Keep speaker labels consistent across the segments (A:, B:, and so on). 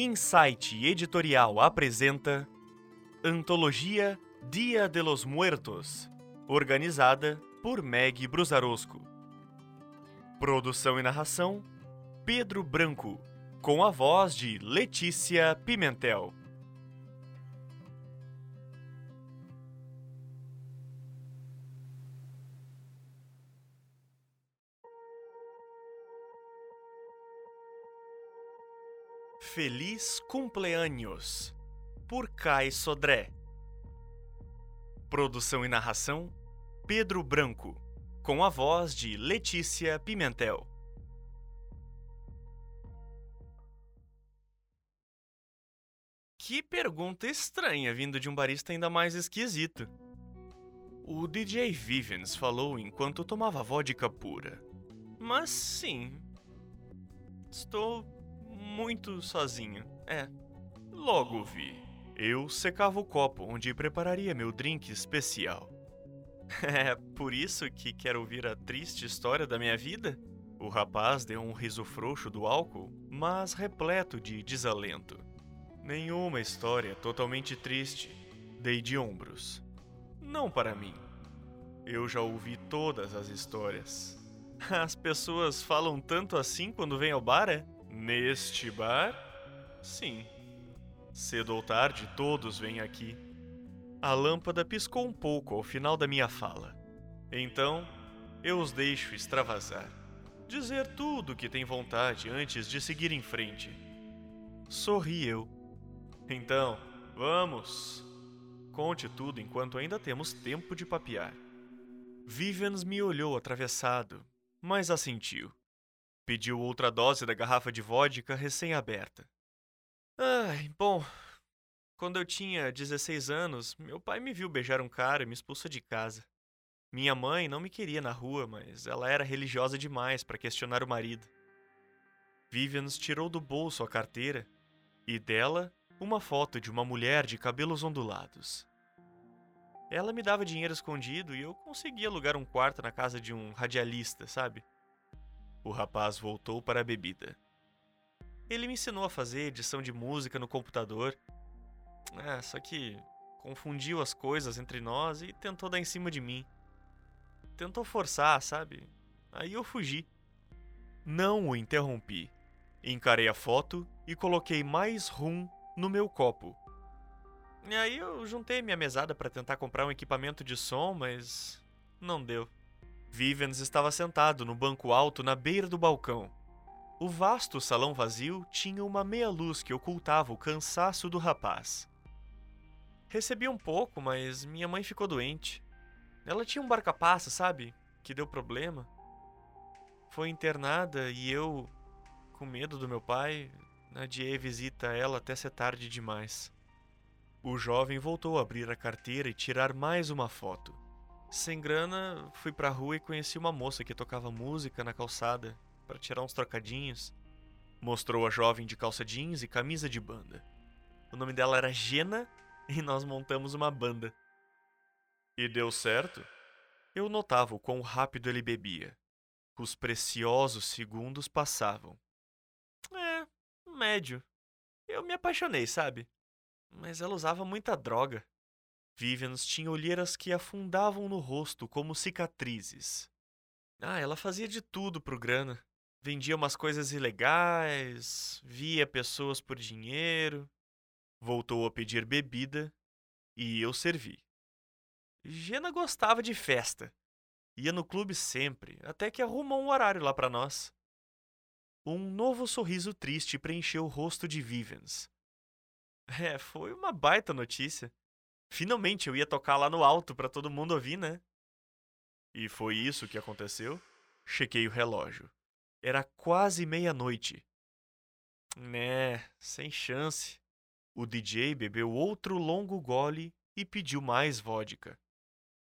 A: Insight Editorial apresenta Antologia Dia de los Muertos, organizada por Meg Brusarosco. Produção e narração: Pedro Branco, com a voz de Letícia Pimentel. Feliz Cumpleaños, por Kai Sodré. Produção e narração: Pedro Branco, com a voz de Letícia Pimentel. Que pergunta estranha vindo de um barista ainda mais esquisito. O DJ Vivens falou enquanto tomava vodka pura. Mas sim. Estou muito sozinho. É. Logo vi. Eu secava o copo onde prepararia meu drink especial. É por isso que quer ouvir a triste história da minha vida? O rapaz deu um riso frouxo do álcool, mas repleto de desalento. Nenhuma história totalmente triste. Dei de ombros. Não para mim. Eu já ouvi todas as histórias. As pessoas falam tanto assim quando vêm ao bar, é? Neste bar? Sim. Cedo ou tarde, todos vêm aqui. A lâmpada piscou um pouco ao final da minha fala. Então, eu os deixo extravasar. Dizer tudo o que tem vontade antes de seguir em frente. Sorri eu. Então, vamos! Conte tudo enquanto ainda temos tempo de papear. Vivens me olhou atravessado, mas assentiu. Pediu outra dose da garrafa de vodka recém-aberta. Ai, bom. Quando eu tinha 16 anos, meu pai me viu beijar um cara e me expulsou de casa. Minha mãe não me queria na rua, mas ela era religiosa demais para questionar o marido. Vivians tirou do bolso a carteira e dela uma foto de uma mulher de cabelos ondulados. Ela me dava dinheiro escondido e eu conseguia alugar um quarto na casa de um radialista, sabe? O rapaz voltou para a bebida. Ele me ensinou a fazer edição de música no computador. É, só que confundiu as coisas entre nós e tentou dar em cima de mim. Tentou forçar, sabe? Aí eu fugi. Não o interrompi. Encarei a foto e coloquei mais rum no meu copo. E aí eu juntei minha mesada para tentar comprar um equipamento de som, mas não deu. Vivens estava sentado no banco alto na beira do balcão. O vasto salão vazio tinha uma meia-luz que ocultava o cansaço do rapaz. Recebi um pouco, mas minha mãe ficou doente. Ela tinha um barca-passa, sabe? Que deu problema. Foi internada e eu, com medo do meu pai, adiei visita a ela até ser tarde demais. O jovem voltou a abrir a carteira e tirar mais uma foto. Sem grana, fui pra rua e conheci uma moça que tocava música na calçada para tirar uns trocadinhos. Mostrou a jovem de calça jeans e camisa de banda. O nome dela era Gena e nós montamos uma banda. E deu certo? Eu notava o quão rápido ele bebia. Os preciosos segundos passavam. É, médio. Eu me apaixonei, sabe? Mas ela usava muita droga. Vivians tinha olheiras que afundavam no rosto como cicatrizes. Ah, ela fazia de tudo pro grana. Vendia umas coisas ilegais, via pessoas por dinheiro. Voltou a pedir bebida e eu servi. Gena gostava de festa. Ia no clube sempre, até que arrumou um horário lá para nós. Um novo sorriso triste preencheu o rosto de Vivens. É, foi uma baita notícia. Finalmente eu ia tocar lá no alto para todo mundo ouvir, né? E foi isso que aconteceu? Chequei o relógio. Era quase meia-noite. Né, sem chance. O DJ bebeu outro longo gole e pediu mais vodka.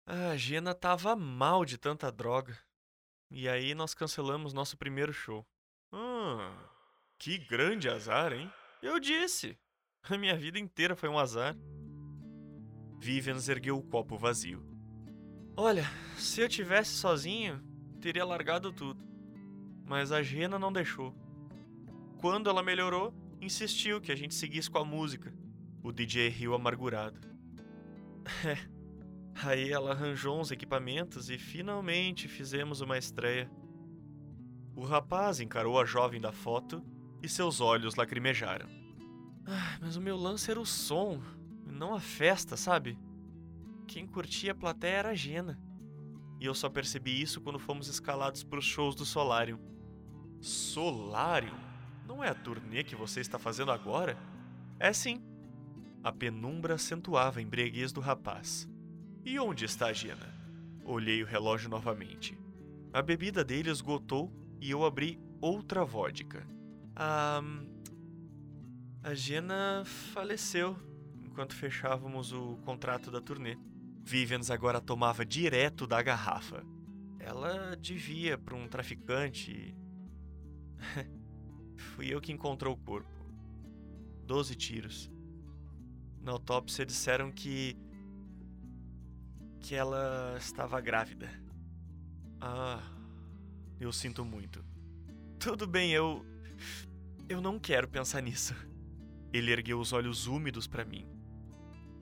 A: A Gena tava mal de tanta droga. E aí nós cancelamos nosso primeiro show. Hum, que grande azar, hein? Eu disse. A minha vida inteira foi um azar. Vivians ergueu o copo vazio. Olha, se eu tivesse sozinho, teria largado tudo. Mas a Gena não deixou. Quando ela melhorou, insistiu que a gente seguisse com a música. O DJ riu amargurado. É. Aí ela arranjou uns equipamentos e finalmente fizemos uma estreia. O rapaz encarou a jovem da foto e seus olhos lacrimejaram. Ah, mas o meu lance era o som, não a festa, sabe? Quem curtia a plateia era a Gena. E eu só percebi isso quando fomos escalados para os shows do Solarium. Solarium? Não é a turnê que você está fazendo agora? É sim. A penumbra acentuava a embriaguez do rapaz. E onde está a Gina? Olhei o relógio novamente. A bebida dele esgotou e eu abri outra vodka. A. A Gina faleceu enquanto fechávamos o contrato da turnê. Vivens agora tomava direto da garrafa. Ela devia para um traficante. Fui eu que encontrou o corpo. Doze tiros. Na autópsia disseram que. que ela estava grávida. Ah, eu sinto muito. Tudo bem, eu. Eu não quero pensar nisso. Ele ergueu os olhos úmidos para mim.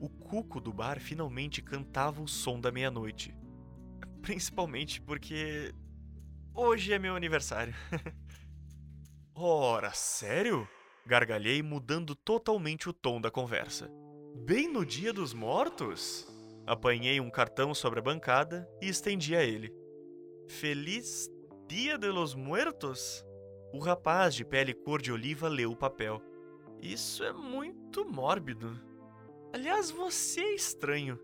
A: O cuco do bar finalmente cantava o som da meia-noite. Principalmente porque. Hoje é meu aniversário. Ora, sério? Gargalhei, mudando totalmente o tom da conversa. Bem no dia dos mortos? Apanhei um cartão sobre a bancada e estendi a ele. Feliz Dia de los Muertos? O rapaz de pele cor de oliva leu o papel. Isso é muito mórbido. Aliás, você é estranho.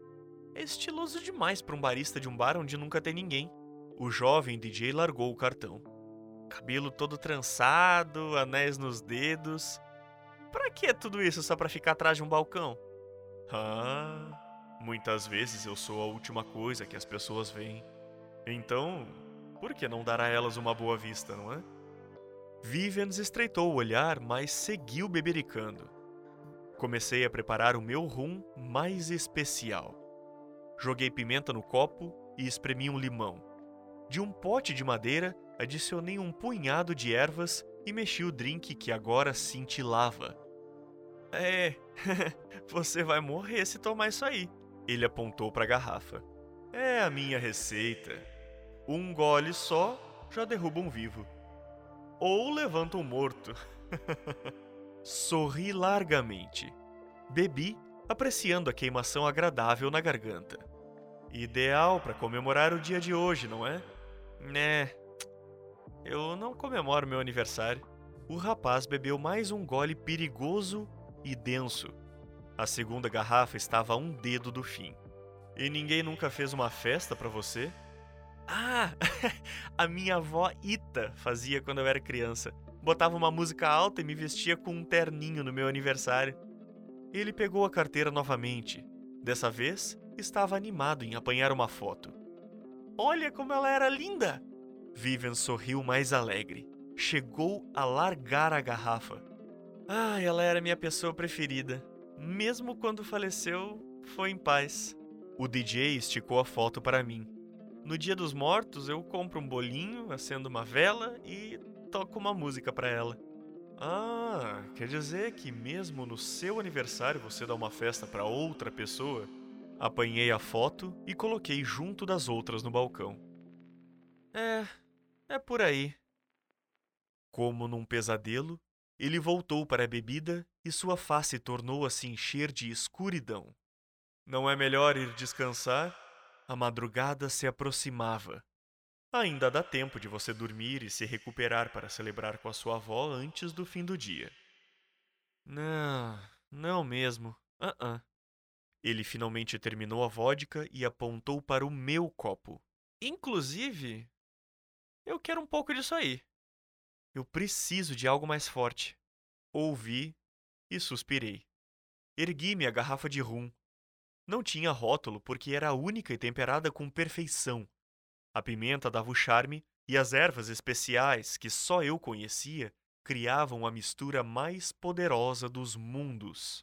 A: É estiloso demais para um barista de um bar onde nunca tem ninguém. O jovem DJ largou o cartão. Cabelo todo trançado, anéis nos dedos. Pra que tudo isso só pra ficar atrás de um balcão? Ah, muitas vezes eu sou a última coisa que as pessoas veem. Então, por que não dar a elas uma boa vista, não é? Vivians estreitou o olhar, mas seguiu bebericando. Comecei a preparar o meu rum mais especial. Joguei pimenta no copo e espremi um limão. De um pote de madeira, adicionei um punhado de ervas e mexi o drink que agora cintilava. É, você vai morrer se tomar isso aí. Ele apontou para a garrafa. É a minha receita. Um gole só já derruba um vivo. Ou levanta um morto. Sorri largamente. Bebi, apreciando a queimação agradável na garganta. Ideal para comemorar o dia de hoje, não é? Né. Eu não comemoro meu aniversário. O rapaz bebeu mais um gole perigoso e denso. A segunda garrafa estava a um dedo do fim. E ninguém nunca fez uma festa para você? Ah, a minha avó Ita fazia quando eu era criança. Botava uma música alta e me vestia com um terninho no meu aniversário. Ele pegou a carteira novamente. Dessa vez, estava animado em apanhar uma foto. Olha como ela era linda! Vivian sorriu mais alegre. Chegou a largar a garrafa. Ah, ela era minha pessoa preferida. Mesmo quando faleceu, foi em paz. O DJ esticou a foto para mim. No dia dos mortos, eu compro um bolinho, acendo uma vela e toco uma música para ela. Ah, quer dizer que mesmo no seu aniversário você dá uma festa para outra pessoa? Apanhei a foto e coloquei junto das outras no balcão. É, é por aí. Como num pesadelo, ele voltou para a bebida e sua face tornou a se encher de escuridão. Não é melhor ir descansar? A madrugada se aproximava. Ainda dá tempo de você dormir e se recuperar para celebrar com a sua avó antes do fim do dia. Não, não mesmo. Uh -uh. Ele finalmente terminou a vodka e apontou para o meu copo. Inclusive, eu quero um pouco disso aí. Eu preciso de algo mais forte. Ouvi e suspirei. Ergui-me a garrafa de rum. Não tinha rótulo porque era única e temperada com perfeição. A pimenta dava o charme e as ervas especiais que só eu conhecia criavam a mistura mais poderosa dos mundos.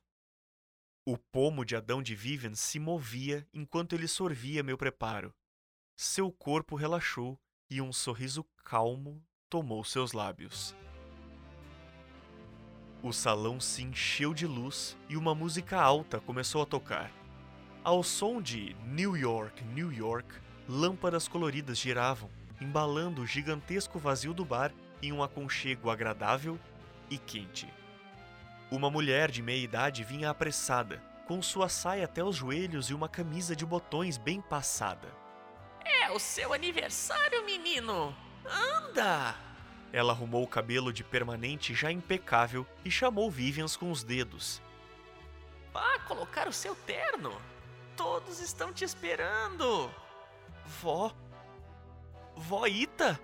A: O pomo de Adão de Vivian se movia enquanto ele sorvia meu preparo. Seu corpo relaxou e um sorriso calmo tomou seus lábios. O salão se encheu de luz e uma música alta começou a tocar. Ao som de New York, New York, lâmpadas coloridas giravam, embalando o gigantesco vazio do bar em um aconchego agradável e quente. Uma mulher de meia idade vinha apressada, com sua saia até os joelhos e uma camisa de botões bem passada.
B: É o seu aniversário, menino! Anda!
A: Ela arrumou o cabelo de permanente já impecável e chamou Vivians com os dedos.
B: Vá colocar o seu terno! Todos estão te esperando!
A: Vó? Vó Ita?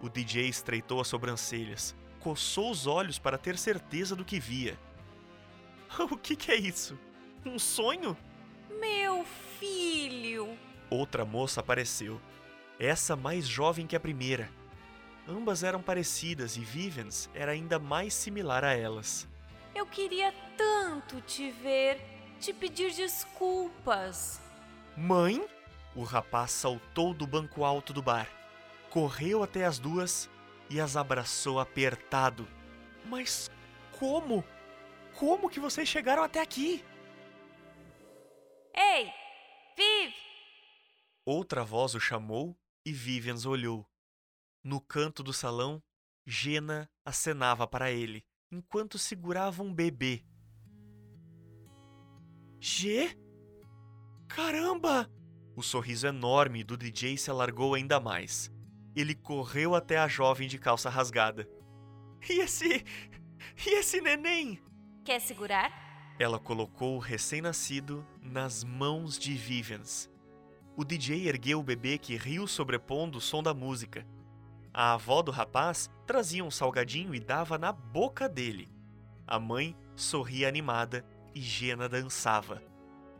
A: O DJ estreitou as sobrancelhas, coçou os olhos para ter certeza do que via. O que, que é isso? Um sonho?
C: Meu filho!
A: Outra moça apareceu, essa mais jovem que a primeira, Ambas eram parecidas e Vivens era ainda mais similar a elas.
C: Eu queria tanto te ver, te pedir desculpas.
A: Mãe? O rapaz saltou do banco alto do bar, correu até as duas e as abraçou apertado. Mas como? Como que vocês chegaram até aqui?
C: Ei, Viv!
A: Outra voz o chamou e Vivians olhou. No canto do salão, Gena acenava para ele, enquanto segurava um bebê. G? Caramba! O sorriso enorme do DJ se alargou ainda mais. Ele correu até a jovem de calça rasgada. E esse. E esse neném?
C: Quer segurar?
A: Ela colocou o recém-nascido nas mãos de Vivians. O DJ ergueu o bebê que riu sobrepondo o som da música a avó do rapaz trazia um salgadinho e dava na boca dele. A mãe sorria animada e Gena dançava.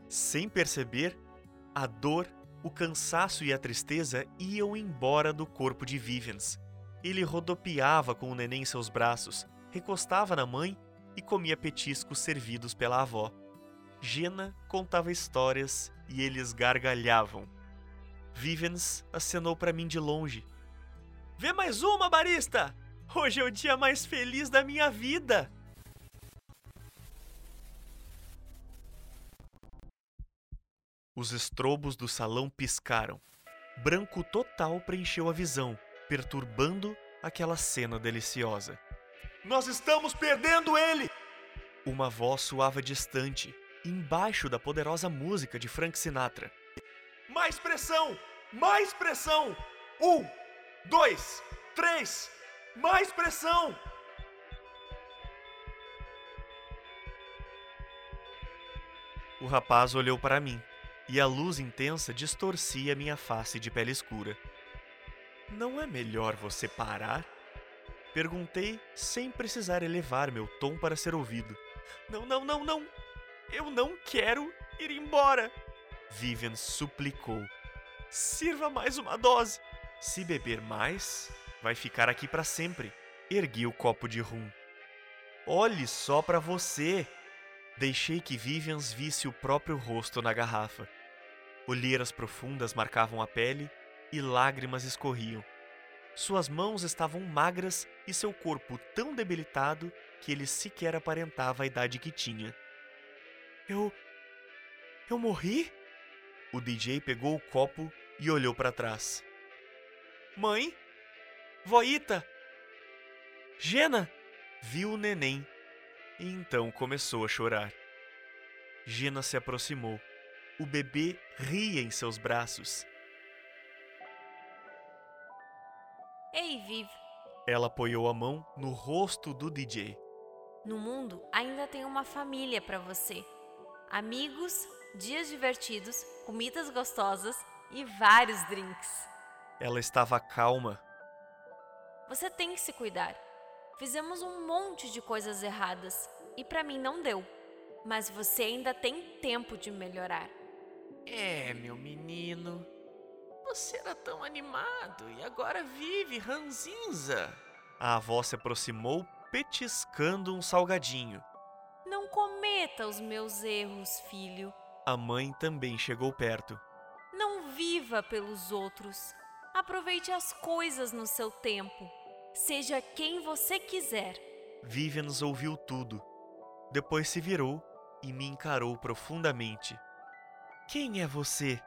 A: Sem perceber, a dor, o cansaço e a tristeza iam embora do corpo de Vivians. Ele rodopiava com o neném em seus braços, recostava na mãe e comia petiscos servidos pela avó. Gena contava histórias e eles gargalhavam. Vivians acenou para mim de longe Vê mais uma, barista! Hoje é o dia mais feliz da minha vida! Os estrobos do salão piscaram. Branco total preencheu a visão, perturbando aquela cena deliciosa. Nós estamos perdendo ele! Uma voz soava distante, embaixo da poderosa música de Frank Sinatra. Mais pressão! Mais pressão! Um, dois, três, mais pressão! O rapaz olhou para mim e a luz intensa distorcia minha face de pele escura. Não é melhor você parar? Perguntei sem precisar elevar meu tom para ser ouvido. Não, não, não, não! Eu não quero ir embora! Vivian suplicou. Sirva mais uma dose! Se beber mais, vai ficar aqui para sempre. Ergui o copo de rum. Olhe só para você! Deixei que Vivians visse o próprio rosto na garrafa. Olheiras profundas marcavam a pele e lágrimas escorriam. Suas mãos estavam magras e seu corpo tão debilitado que ele sequer aparentava a idade que tinha. Eu. Eu morri? O DJ pegou o copo e olhou para trás. Mãe? Voita? Gena? Viu o neném e então começou a chorar. Gena se aproximou. O bebê ria em seus braços.
C: Ei, Viv.
A: Ela apoiou a mão no rosto do DJ.
C: No mundo ainda tem uma família para você. Amigos, dias divertidos, comidas gostosas e vários drinks.
A: Ela estava calma.
C: Você tem que se cuidar. Fizemos um monte de coisas erradas e para mim não deu. Mas você ainda tem tempo de melhorar.
B: É, meu menino. Você era tão animado e agora vive ranzinza.
A: A avó se aproximou, petiscando um salgadinho.
C: Não cometa os meus erros, filho.
A: A mãe também chegou perto.
C: Não viva pelos outros. Aproveite as coisas no seu tempo. Seja quem você quiser.
A: Vivens ouviu tudo. Depois se virou e me encarou profundamente. Quem é você?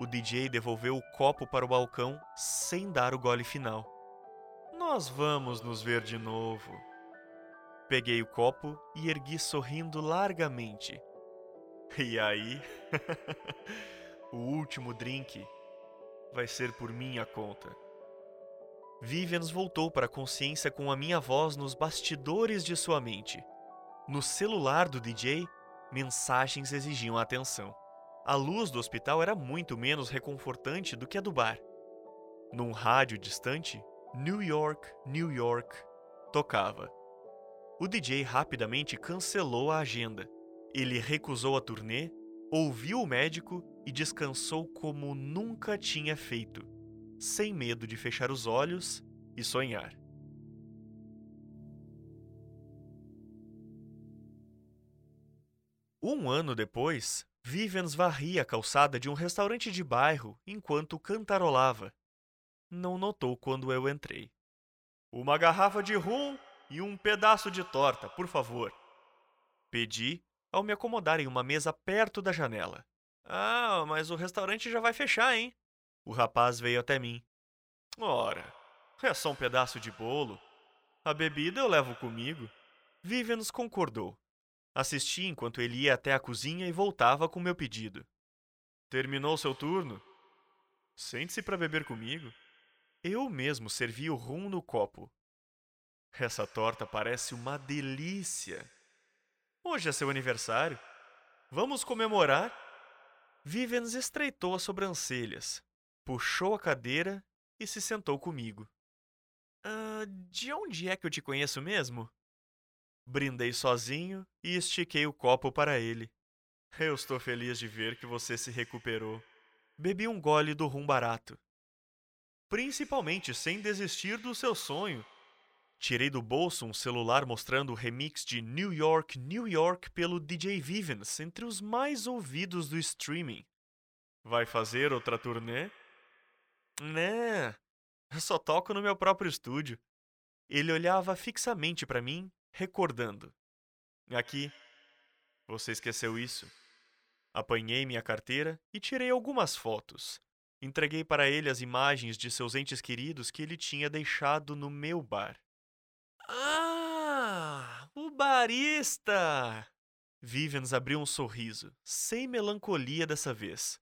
A: O DJ devolveu o copo para o balcão sem dar o gole final. Nós vamos nos ver de novo. Peguei o copo e ergui sorrindo largamente. E aí? o último drink vai ser por minha conta. Vivians voltou para a consciência com a minha voz nos bastidores de sua mente. No celular do DJ, mensagens exigiam atenção. A luz do hospital era muito menos reconfortante do que a do bar. Num rádio distante, New York, New York tocava. O DJ rapidamente cancelou a agenda. Ele recusou a turnê, ouviu o médico e descansou como nunca tinha feito sem medo de fechar os olhos e sonhar. Um ano depois, Vivens varria a calçada de um restaurante de bairro enquanto cantarolava. Não notou quando eu entrei. Uma garrafa de rum e um pedaço de torta, por favor. Pedi ao me acomodar em uma mesa perto da janela. Ah, mas o restaurante já vai fechar, hein? O rapaz veio até mim. Ora, é só um pedaço de bolo. A bebida eu levo comigo. Vivians concordou. Assisti enquanto ele ia até a cozinha e voltava com meu pedido. Terminou seu turno? Sente-se para beber comigo. Eu mesmo servi o rum no copo. Essa torta parece uma delícia. Hoje é seu aniversário. Vamos comemorar? Vivens estreitou as sobrancelhas puxou a cadeira e se sentou comigo. Ah, de onde é que eu te conheço mesmo? Brindei sozinho e estiquei o copo para ele. Eu estou feliz de ver que você se recuperou. Bebi um gole do rum barato. Principalmente sem desistir do seu sonho. Tirei do bolso um celular mostrando o remix de New York, New York pelo DJ Vivens entre os mais ouvidos do streaming. Vai fazer outra turnê? Né, só toco no meu próprio estúdio. Ele olhava fixamente para mim, recordando. Aqui, você esqueceu isso. Apanhei minha carteira e tirei algumas fotos. Entreguei para ele as imagens de seus entes queridos que ele tinha deixado no meu bar. Ah, o barista! Vivens abriu um sorriso, sem melancolia dessa vez.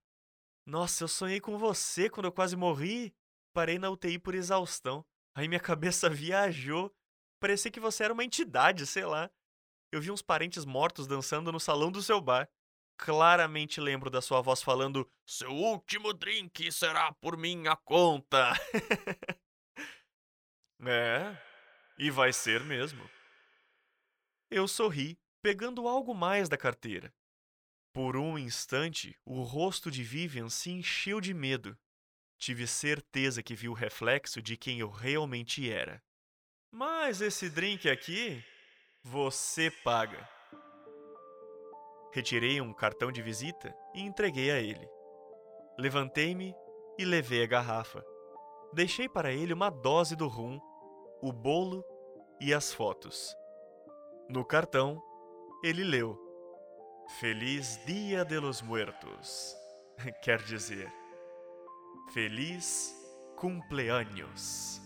A: Nossa, eu sonhei com você quando eu quase morri. Parei na UTI por exaustão. Aí minha cabeça viajou. Parecia que você era uma entidade, sei lá. Eu vi uns parentes mortos dançando no salão do seu bar. Claramente lembro da sua voz falando: Seu último drink será por minha conta. é, e vai ser mesmo. Eu sorri, pegando algo mais da carteira. Por um instante, o rosto de Vivian se encheu de medo. Tive certeza que viu o reflexo de quem eu realmente era. Mas esse drink aqui, você paga. Retirei um cartão de visita e entreguei a ele. Levantei-me e levei a garrafa. Deixei para ele uma dose do rum, o bolo e as fotos. No cartão, ele leu: Feliz Dia de los Muertos. Quer dizer, feliz cumpleaños.